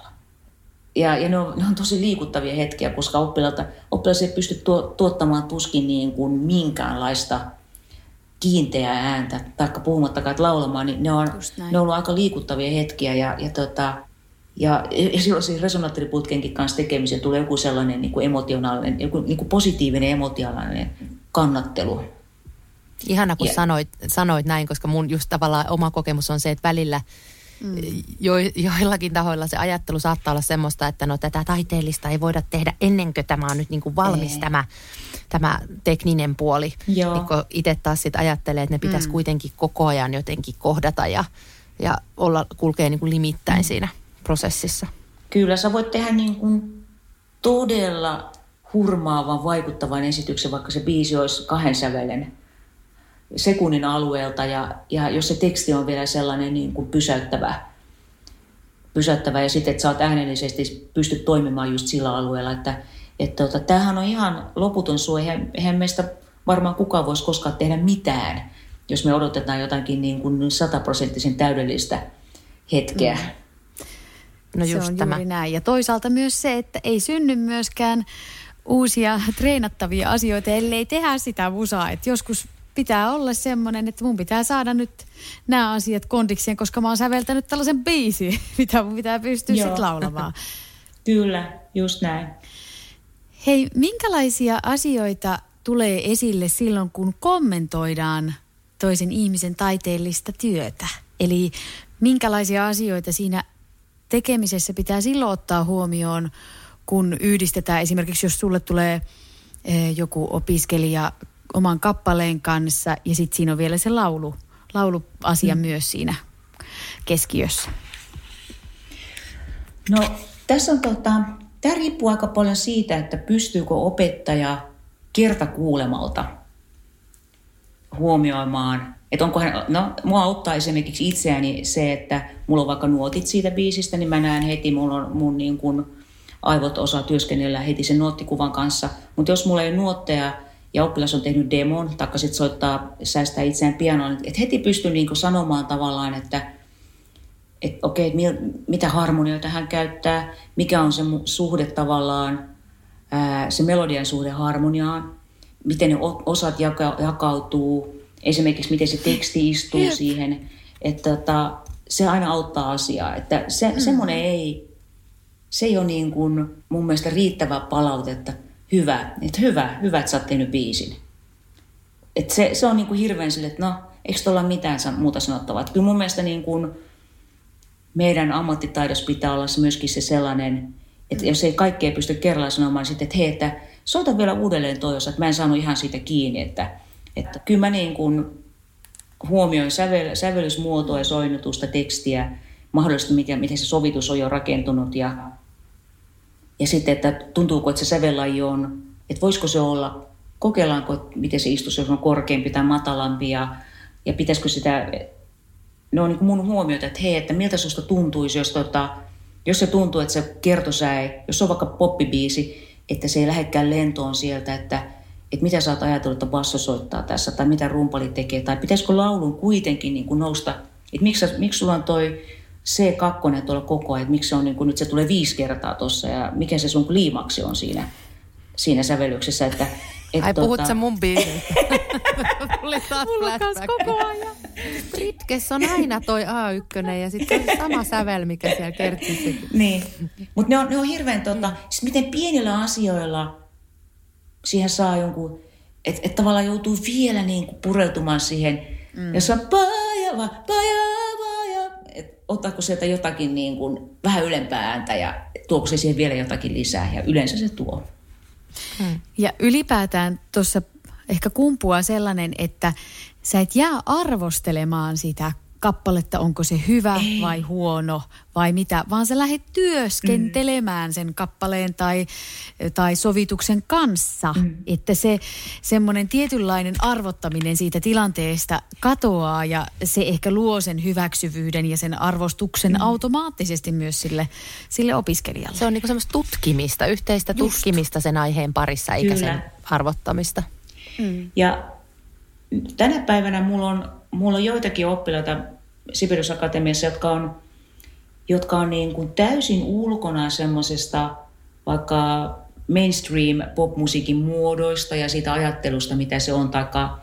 Ja, ja ne, on, ne on tosi liikuttavia hetkiä, koska oppilaita, oppilaat ei pysty tuo, tuottamaan tuskin niin kuin minkäänlaista kiinteää ääntä, taikka puhumattakaan, että laulamaan, niin ne on, ne on ollut aika liikuttavia hetkiä. Ja, ja, tota, ja, ja silloin siis resonaattoriputkenkin kanssa tekemiseen tulee joku sellainen niin kuin emotionaalinen, joku niin kuin positiivinen emotionaalinen kannattelu. Ihana, kun ja, sanoit, sanoit näin, koska mun just tavallaan oma kokemus on se, että välillä – Mm. Jo, joillakin tahoilla se ajattelu saattaa olla semmoista, että no tätä taiteellista ei voida tehdä ennen kuin tämä on nyt niin kuin valmis tämä, tämä tekninen puoli. Joo. Niin itse taas sit ajattelee, että ne pitäisi mm. kuitenkin koko ajan jotenkin kohdata ja, ja olla, kulkee niin kuin limittäin mm. siinä prosessissa. Kyllä, sä voit tehdä niin kuin todella hurmaavan, vaikuttavan esityksen, vaikka se biisi olisi kahden sävelen sekunnin alueelta ja, ja jos se teksti on vielä sellainen niin kuin pysäyttävä, pysäyttävä ja sitten, että sä oot äänellisesti pystyt toimimaan just sillä alueella, että että tota, tämähän on ihan loputon suo, eihän, eihän meistä varmaan kukaan voisi koskaan tehdä mitään, jos me odotetaan jotakin niin kuin sataprosenttisen täydellistä hetkeä. Mm. No just se on tämä. juuri näin. Ja toisaalta myös se, että ei synny myöskään uusia treenattavia asioita, ellei tehdä sitä musaa. Että joskus pitää olla semmoinen, että mun pitää saada nyt nämä asiat kondikseen, koska mä oon säveltänyt tällaisen biisin, mitä mun pitää pystyä sitten laulamaan. Kyllä, just näin. Hei, minkälaisia asioita tulee esille silloin, kun kommentoidaan toisen ihmisen taiteellista työtä? Eli minkälaisia asioita siinä tekemisessä pitää silloin ottaa huomioon, kun yhdistetään esimerkiksi, jos sulle tulee eh, joku opiskelija oman kappaleen kanssa ja sitten siinä on vielä se laulu, lauluasia mm. myös siinä keskiössä? No tässä on tota, tämä riippuu aika paljon siitä, että pystyykö opettaja kertakuulemalta huomioimaan, että onko hän, no mua auttaa esimerkiksi itseäni se, että mulla on vaikka nuotit siitä biisistä, niin mä näen heti, mulla on mun niin kuin aivot osaa työskennellä heti sen nuottikuvan kanssa, mutta jos mulla ei nuotteja ja oppilas on tehnyt demon, taikka sitten soittaa, säästää itseään pianoon, että heti pystyn niin sanomaan tavallaan, että että okei, että mitä harmonioita hän käyttää, mikä on se suhde tavallaan, ää, se melodian suhde harmoniaan, miten ne osat jaka, jakautuu, esimerkiksi miten se teksti istuu Jep. siihen, että tota, se aina auttaa asiaa. Että se, mm. semmoinen ei, se ei ole niin kuin mun mielestä riittävää palautetta. Hyvä, että hyvä, hyvä, että sä oot tehnyt biisin. Että se, se on niin kuin hirveän sille, että no, eikö tuolla mitään muuta sanottavaa. Että kyllä mun mielestä niin kuin meidän ammattitaidossa pitää olla myöskin se sellainen, että jos ei kaikkea pysty kerralla sanomaan, niin sitten, että hei, että soita vielä uudelleen toi osa, että mä en saanut ihan siitä kiinni, että, että kyllä mä niin kuin huomioin sävel, sävellysmuotoa ja soinnutusta, tekstiä, mahdollisesti miten, miten se sovitus on jo rakentunut ja, ja sitten, että tuntuuko, että se sävellaji on, että voisiko se olla, kokeillaanko, miten se istus, jos on korkeampi tai matalampi ja, ja pitäisikö sitä, ne on niin mun huomioita, että hei, että miltä susta tuntuisi, jos, tota, jos se tuntuu, että se kertosäe, jos on vaikka poppibiisi, että se ei lähdekään lentoon sieltä, että, että mitä sä oot ajatellut, että basso soittaa tässä, tai mitä rumpali tekee, tai pitäisikö laulun kuitenkin niin kuin nousta, että miksi, miksi sulla on toi C2 tuolla koko ajan, että miksi se on niin kuin, nyt se tulee viisi kertaa tuossa, ja mikä se sun kliimaksi on siinä, siinä sävellyksessä, että et Ai tota... puhut sä mun biisistä? Tuli taas Mulla kanssa koko ajan. Ritkessä on aina toi A1 ja sitten on sama sävel, mikä siellä kertsissä. niin, mutta ne on, ne on hirveän tota, siis miten pienillä asioilla siihen saa jonkun, että et tavallaan joutuu vielä niin kuin pureutumaan siihen, mm. jos on pajava, että ottaako sieltä jotakin niin kuin vähän ylempää ääntä ja tuoko se siihen vielä jotakin lisää ja yleensä se tuo. Hmm. Ja ylipäätään tuossa ehkä kumpuaa sellainen, että sä et jää arvostelemaan sitä kappaletta, onko se hyvä Ei. vai huono vai mitä, vaan sä lähdet työskentelemään mm. sen kappaleen tai, tai sovituksen kanssa. Mm. Että se semmoinen tietynlainen arvottaminen siitä tilanteesta katoaa ja se ehkä luo sen hyväksyvyyden ja sen arvostuksen mm. automaattisesti myös sille, sille opiskelijalle. Se on niinku semmoista tutkimista, yhteistä Just. tutkimista sen aiheen parissa eikä Kyllä. sen arvottamista. Mm. Ja tänä päivänä mulla on mulla on joitakin oppilaita Sibelius Akatemiassa, jotka on, jotka on niin kuin täysin ulkona semmoisesta vaikka mainstream popmusiikin muodoista ja siitä ajattelusta, mitä se on, taikka,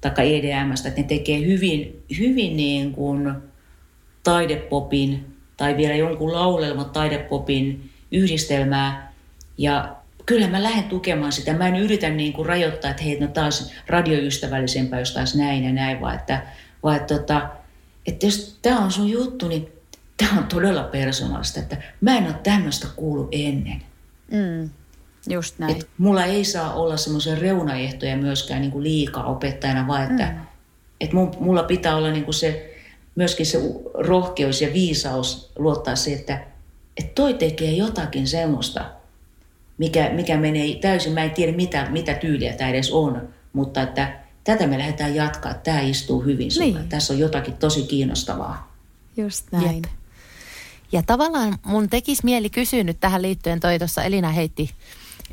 taikka EDMstä, että ne tekee hyvin, hyvin niin kuin taidepopin tai vielä jonkun laulelman taidepopin yhdistelmää. Ja kyllä mä lähden tukemaan sitä. Mä en yritä niin kuin rajoittaa, että hei, no taas radioystävällisempää, jos taas näin ja näin, vaan että, vaan että, tota, että jos tämä on sun juttu, niin tämä on todella persoonallista, että mä en ole tämmöistä kuullut ennen. Mm, just näin. Et mulla ei saa olla semmoisia reunaehtoja myöskään niin kuin liikaa opettajana, vaan että mm. et mulla pitää olla niin kuin se, myöskin se rohkeus ja viisaus luottaa siihen, että, että toi tekee jotakin semmoista – mikä, mikä menee täysin, mä en tiedä mitä, mitä tyyliä tämä edes on, mutta että tätä me lähdetään jatkaa, tämä istuu hyvin sulle. Niin. Tässä on jotakin tosi kiinnostavaa. Just näin. Jep. Ja tavallaan mun tekisi mieli kysyä nyt tähän liittyen, toi tuossa Elina heitti,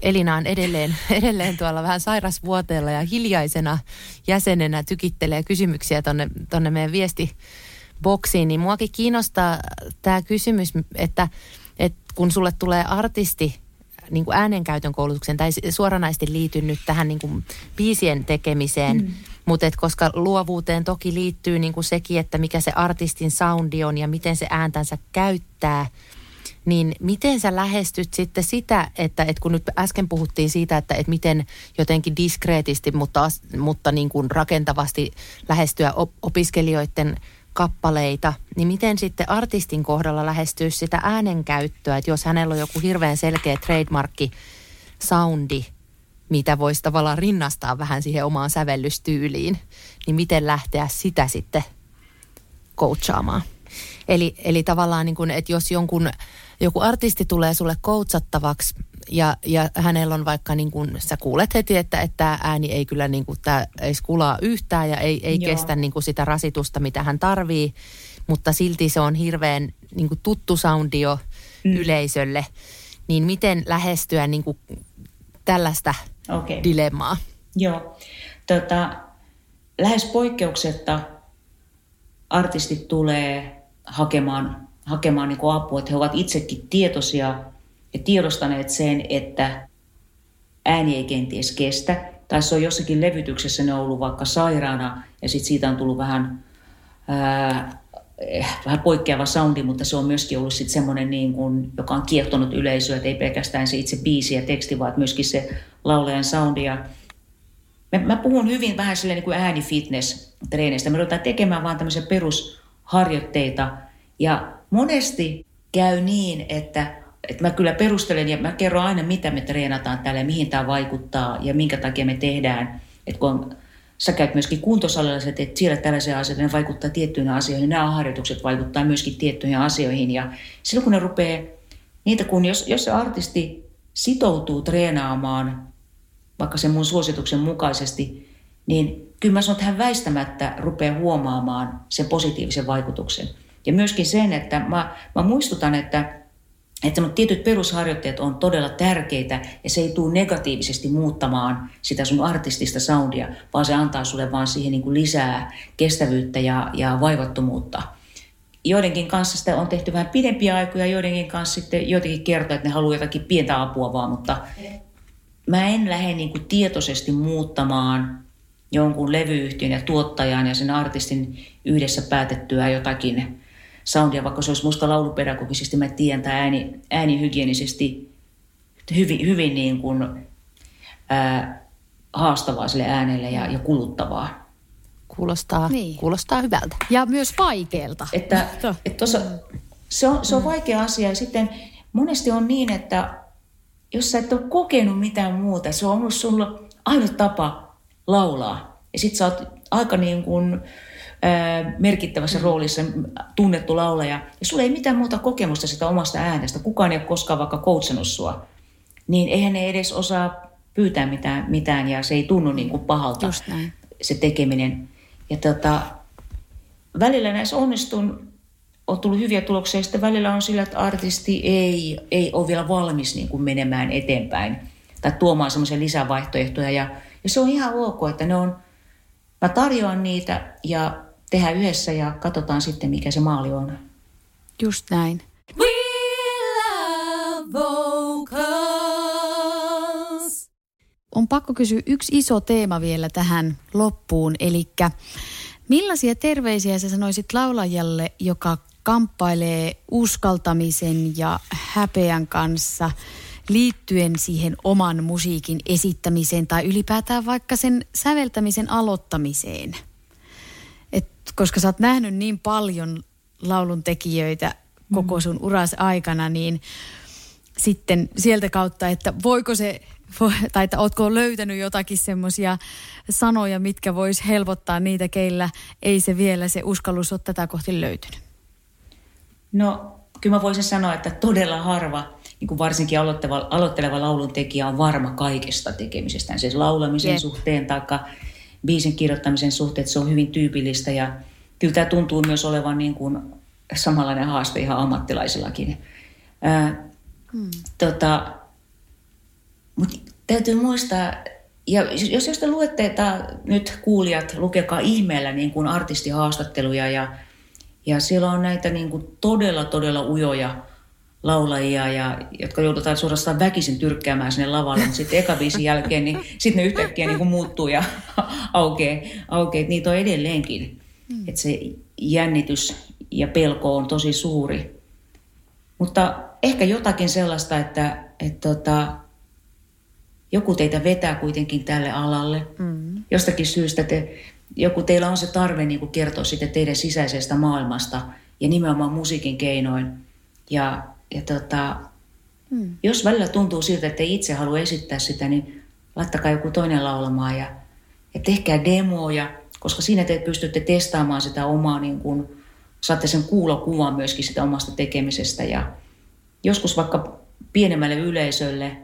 Elina on edelleen, edelleen tuolla vähän sairasvuoteella ja hiljaisena jäsenenä tykittelee kysymyksiä tonne, tonne meidän viestiboksiin, niin muakin kiinnostaa tämä kysymys, että, että kun sulle tulee artisti niin kuin äänenkäytön koulutuksen tai suoranaisesti liity nyt tähän niin kuin biisien tekemiseen. Mm. Mutta koska luovuuteen toki liittyy niin kuin sekin, että mikä se artistin soundi on ja miten se ääntänsä käyttää, niin miten sä lähestyt sitten sitä, että, että kun nyt äsken puhuttiin siitä, että, että miten jotenkin diskreetisti, mutta, mutta niin kuin rakentavasti lähestyä op- opiskelijoiden – kappaleita, niin miten sitten artistin kohdalla lähestyy sitä äänenkäyttöä, että jos hänellä on joku hirveän selkeä trademarkki soundi, mitä voisi tavallaan rinnastaa vähän siihen omaan sävellystyyliin, niin miten lähteä sitä sitten coachaamaan. Eli, eli tavallaan niin kuin, että jos jonkun, joku artisti tulee sulle coachattavaksi ja, ja hänellä on vaikka niin kuin, sä kuulet heti, että, että tämä ääni ei kyllä niin kuin, tää ei skulaa yhtään ja ei, ei kestä niin kuin sitä rasitusta, mitä hän tarvii, mutta silti se on hirveän niin kuin tuttu soundi jo mm. yleisölle, niin miten lähestyä niin kuin tällaista okay. dilemmaa? Joo, tota, lähes poikkeuksetta artistit tulee hakemaan, hakemaan niin apua, että he ovat itsekin tietoisia ja tiedostaneet sen, että ääni ei kenties kestä. Tai se on jossakin levytyksessä ne on ollut vaikka sairaana ja sitten siitä on tullut vähän ää, Eh, vähän poikkeava soundi, mutta se on myöskin ollut sitten semmoinen, niin kuin, joka on kiehtonut yleisöä, että ei pelkästään se itse biisi ja teksti, vaan myöskin se laulajan soundi. Ja mä, mä puhun hyvin vähän sille niin kuin äänifitness-treenistä. Me ruvetaan tekemään vaan tämmöisiä perusharjoitteita. Ja monesti käy niin, että, että mä kyllä perustelen ja mä kerron aina, mitä me treenataan täällä ja mihin tämä vaikuttaa ja minkä takia me tehdään. Että kun on sä käyt myöskin kuntosalilla, että siellä tällaisia asioita, ne vaikuttaa tiettyihin asioihin, nämä harjoitukset vaikuttaa myöskin tiettyihin asioihin. Ja silloin kun ne rupeaa, niitä kun jos, jos se artisti sitoutuu treenaamaan vaikka sen mun suosituksen mukaisesti, niin kyllä mä sanon, että hän väistämättä rupeaa huomaamaan sen positiivisen vaikutuksen. Ja myöskin sen, että mä, mä muistutan, että että tietyt perusharjoitteet on todella tärkeitä ja se ei tule negatiivisesti muuttamaan sitä sun artistista soundia, vaan se antaa sulle vaan siihen niin kuin lisää kestävyyttä ja, ja vaivattomuutta. Joidenkin kanssa sitä on tehty vähän pidempiä aikoja, joidenkin kanssa sitten jotenkin kertoo, että ne haluaa jotakin pientä apua vaan, mutta mä en lähde niin kuin tietoisesti muuttamaan jonkun levyyhtiön ja tuottajan ja sen artistin yhdessä päätettyä jotakin soundia, vaikka se olisi musta laulupedagogisesti, mä tiedän, tai ääni, äänihygienisesti hyvin, hyvin niin kuin, ää, haastavaa sille äänelle ja, ja kuluttavaa. Kuulostaa, niin. kuulostaa hyvältä. Ja myös vaikealta. Että, että tossa, se, on, se on vaikea asia ja sitten monesti on niin, että jos sä et ole kokenut mitään muuta, se on ollut sulla ainut tapa laulaa. Ja sit sä oot aika niin kuin, merkittävässä roolissa tunnettu laulaja, ja sulla ei mitään muuta kokemusta sitä omasta äänestä, kukaan ei ole koskaan vaikka coachannut sua, niin eihän ne edes osaa pyytää mitään, mitään ja se ei tunnu niin kuin pahalta se tekeminen. Ja tota, välillä näissä onnistun, on tullut hyviä tuloksia, ja sitten välillä on sillä, että artisti ei, ei ole vielä valmis niin kuin menemään eteenpäin tai tuomaan semmoisia lisävaihtoehtoja. Ja, ja se on ihan ok, että ne on, mä tarjoan niitä ja tehdään yhdessä ja katsotaan sitten, mikä se maali on. Just näin. We love vocals. On pakko kysyä yksi iso teema vielä tähän loppuun, eli millaisia terveisiä sä sanoisit laulajalle, joka kamppailee uskaltamisen ja häpeän kanssa liittyen siihen oman musiikin esittämiseen tai ylipäätään vaikka sen säveltämisen aloittamiseen – koska sä oot nähnyt niin paljon laulun tekijöitä koko mm. sun uras aikana, niin sitten sieltä kautta, että voiko se, tai että ootko löytänyt jotakin semmoisia sanoja, mitkä vois helpottaa niitä, keillä ei se vielä se uskallus ole tätä kohti löytynyt? No, kyllä mä voisin sanoa, että todella harva, niin kuin varsinkin aloitteleva, aloitteleva laulun tekijä on varma kaikesta tekemisestä, siis laulamisen Jep. suhteen tai biisin kirjoittamisen suhteen, että se on hyvin tyypillistä ja kyllä tämä tuntuu myös olevan niin kuin samanlainen haaste ihan ammattilaisillakin. Ää, hmm. tota, mutta täytyy muistaa, ja jos, jos te luette, että nyt kuulijat, lukekaa ihmeellä niin kuin artistihaastatteluja ja, ja siellä on näitä niin kuin todella, todella ujoja laulajia, ja, jotka joudutaan suorastaan väkisin tyrkkäämään sinne lavalle, mutta sitten eka biisin jälkeen, niin sitten ne yhtäkkiä niin kuin muuttuu ja aukeaa, aukeaa. Niitä on edelleenkin. Mm. Että se jännitys ja pelko on tosi suuri. Mutta ehkä jotakin sellaista, että, että tota, joku teitä vetää kuitenkin tälle alalle. Mm. Jostakin syystä te, joku teillä on se tarve niin kuin kertoa siitä teidän sisäisestä maailmasta ja nimenomaan musiikin keinoin. Ja, ja tota, mm. jos välillä tuntuu siltä, että ei itse halua esittää sitä, niin laittakaa joku toinen laulamaan ja, ja tehkää demoja, koska siinä te pystytte testaamaan sitä omaa, niin kuin, saatte sen kuulokuvan myöskin sitä omasta tekemisestä ja joskus vaikka pienemmälle yleisölle,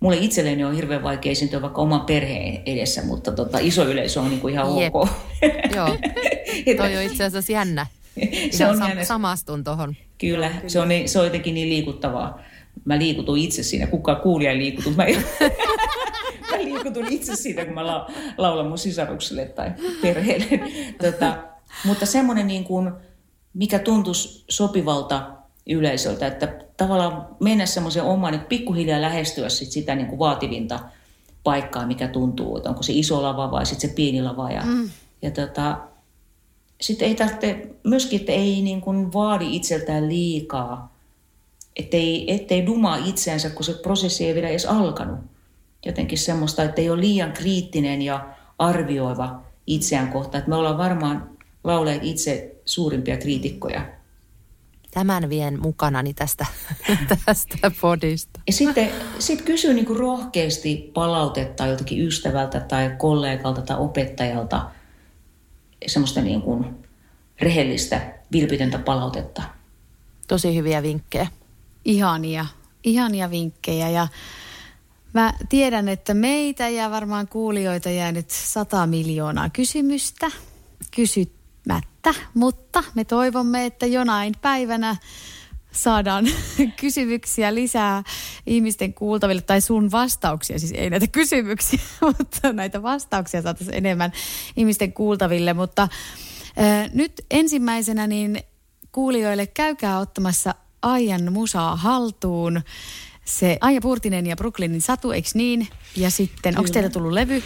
mulle itselleni on hirveän vaikea esiintyä vaikka oman perheen edessä, mutta tota, iso yleisö on niin kuin ihan Jep. ok. Joo, toi on itse asiassa jännä. se on Ihan sam- samastun tuohon. Kyllä, se on, niin, se on jotenkin niin liikuttavaa. Mä liikutun itse siinä, kukaan kuulija ei liikutu. Mä, liikutun itse siitä, kun mä la, laulan mun sisarukselle tai perheelle. Tota, mutta semmoinen, niin kuin, mikä tuntuisi sopivalta yleisöltä, että tavallaan mennä semmoiseen omaan, niin pikkuhiljaa lähestyä sit sitä niin kuin vaativinta paikkaa, mikä tuntuu, että onko se iso lava vai sitten se pieni lava. Ja, mm. ja tota, sitten ei tarvitse, myöskin, että ei niin kuin vaadi itseltään liikaa, ettei, ettei dumaa itseänsä, kun se prosessi ei vielä edes alkanut. Jotenkin semmoista, että ei ole liian kriittinen ja arvioiva itseään kohtaan. Että me ollaan varmaan lauleet itse suurimpia kriitikkoja. Tämän vien mukanani tästä, tästä podista. Ja sitten sit kysyy niin kuin rohkeasti palautetta joltakin ystävältä tai kollegalta tai opettajalta, semmoista niin kuin rehellistä, vilpitöntä palautetta. Tosi hyviä vinkkejä. Ihania, ihania vinkkejä ja mä tiedän, että meitä ja varmaan kuulijoita jää nyt sata miljoonaa kysymystä kysymättä, mutta me toivomme, että jonain päivänä saadaan kysymyksiä lisää ihmisten kuultaville tai sun vastauksia, siis ei näitä kysymyksiä, mutta näitä vastauksia saataisiin enemmän ihmisten kuultaville, mutta äh, nyt ensimmäisenä niin kuulijoille käykää ottamassa Aijan musaa haltuun. Se Aija Purtinen ja Brooklynin Satu, eikö niin? Ja sitten, onko teillä tullut levy?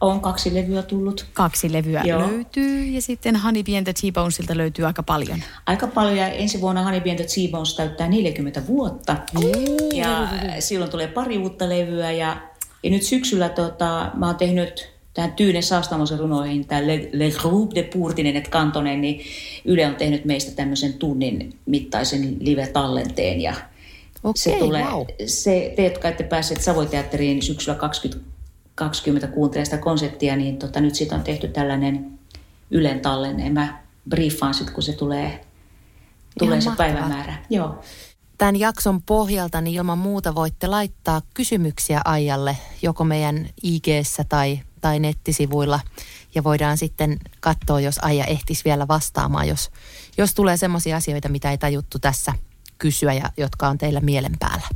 On kaksi levyä tullut. Kaksi levyä Joo. löytyy ja sitten Honey Pientä T-Bonesilta löytyy aika paljon. Aika paljon ja ensi vuonna Honey and the T-Bones täyttää 40 vuota. Ja silloin tulee pari uutta levyä ja, ja nyt syksyllä tota, mä oon tehnyt tähän Tyyne Saastamosen runoihin, tämä Le, Le Groupe de Purtinen et Kantonen, niin Yle on tehnyt meistä tämmöisen tunnin mittaisen live-tallenteen ja se Okei, tulee, vau. se, te, jotka ette päässeet Savoiteatteriin syksyllä 20, 20 kuuntelemaan sitä konseptia, niin tota, nyt siitä on tehty tällainen Ylen tallenne. Mä briefaan sitten, kun se tulee, tulee Ihan se mahtavaa. päivämäärä. Joo. Tämän jakson pohjalta niin ilman muuta voitte laittaa kysymyksiä Aijalle joko meidän ig tai, tai nettisivuilla. Ja voidaan sitten katsoa, jos Aija ehtisi vielä vastaamaan, jos, jos tulee sellaisia asioita, mitä ei tajuttu tässä kysyä ja jotka on teillä mielen päällä.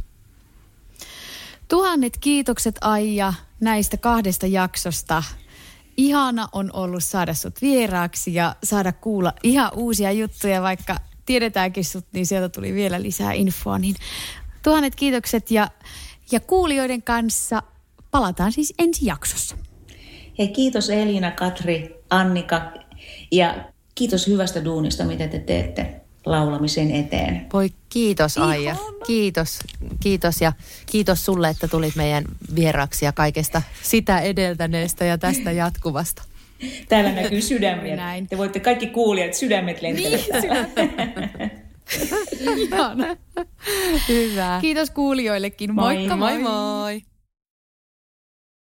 Tuhannet kiitokset Aija näistä kahdesta jaksosta. Ihana on ollut saada sut vieraaksi ja saada kuulla ihan uusia juttuja, vaikka tiedetäänkin sut, niin sieltä tuli vielä lisää infoa. Niin tuhannet kiitokset ja, ja kuulijoiden kanssa palataan siis ensi jaksossa. Hei, kiitos Elina, Katri, Annika ja kiitos hyvästä duunista, mitä te teette laulamisen eteen. Voi kiitos Aija. Kiitos, kiitos ja kiitos sulle, että tulit meidän vieraaksi ja kaikesta sitä edeltäneestä ja tästä jatkuvasta. Täällä näkyy sydämiä. Näin. Te voitte kaikki kuulijat, sydämet lentelevät täällä. Ihana. Hyvä. Kiitos kuulijoillekin. Moi, Moikka Moi moi.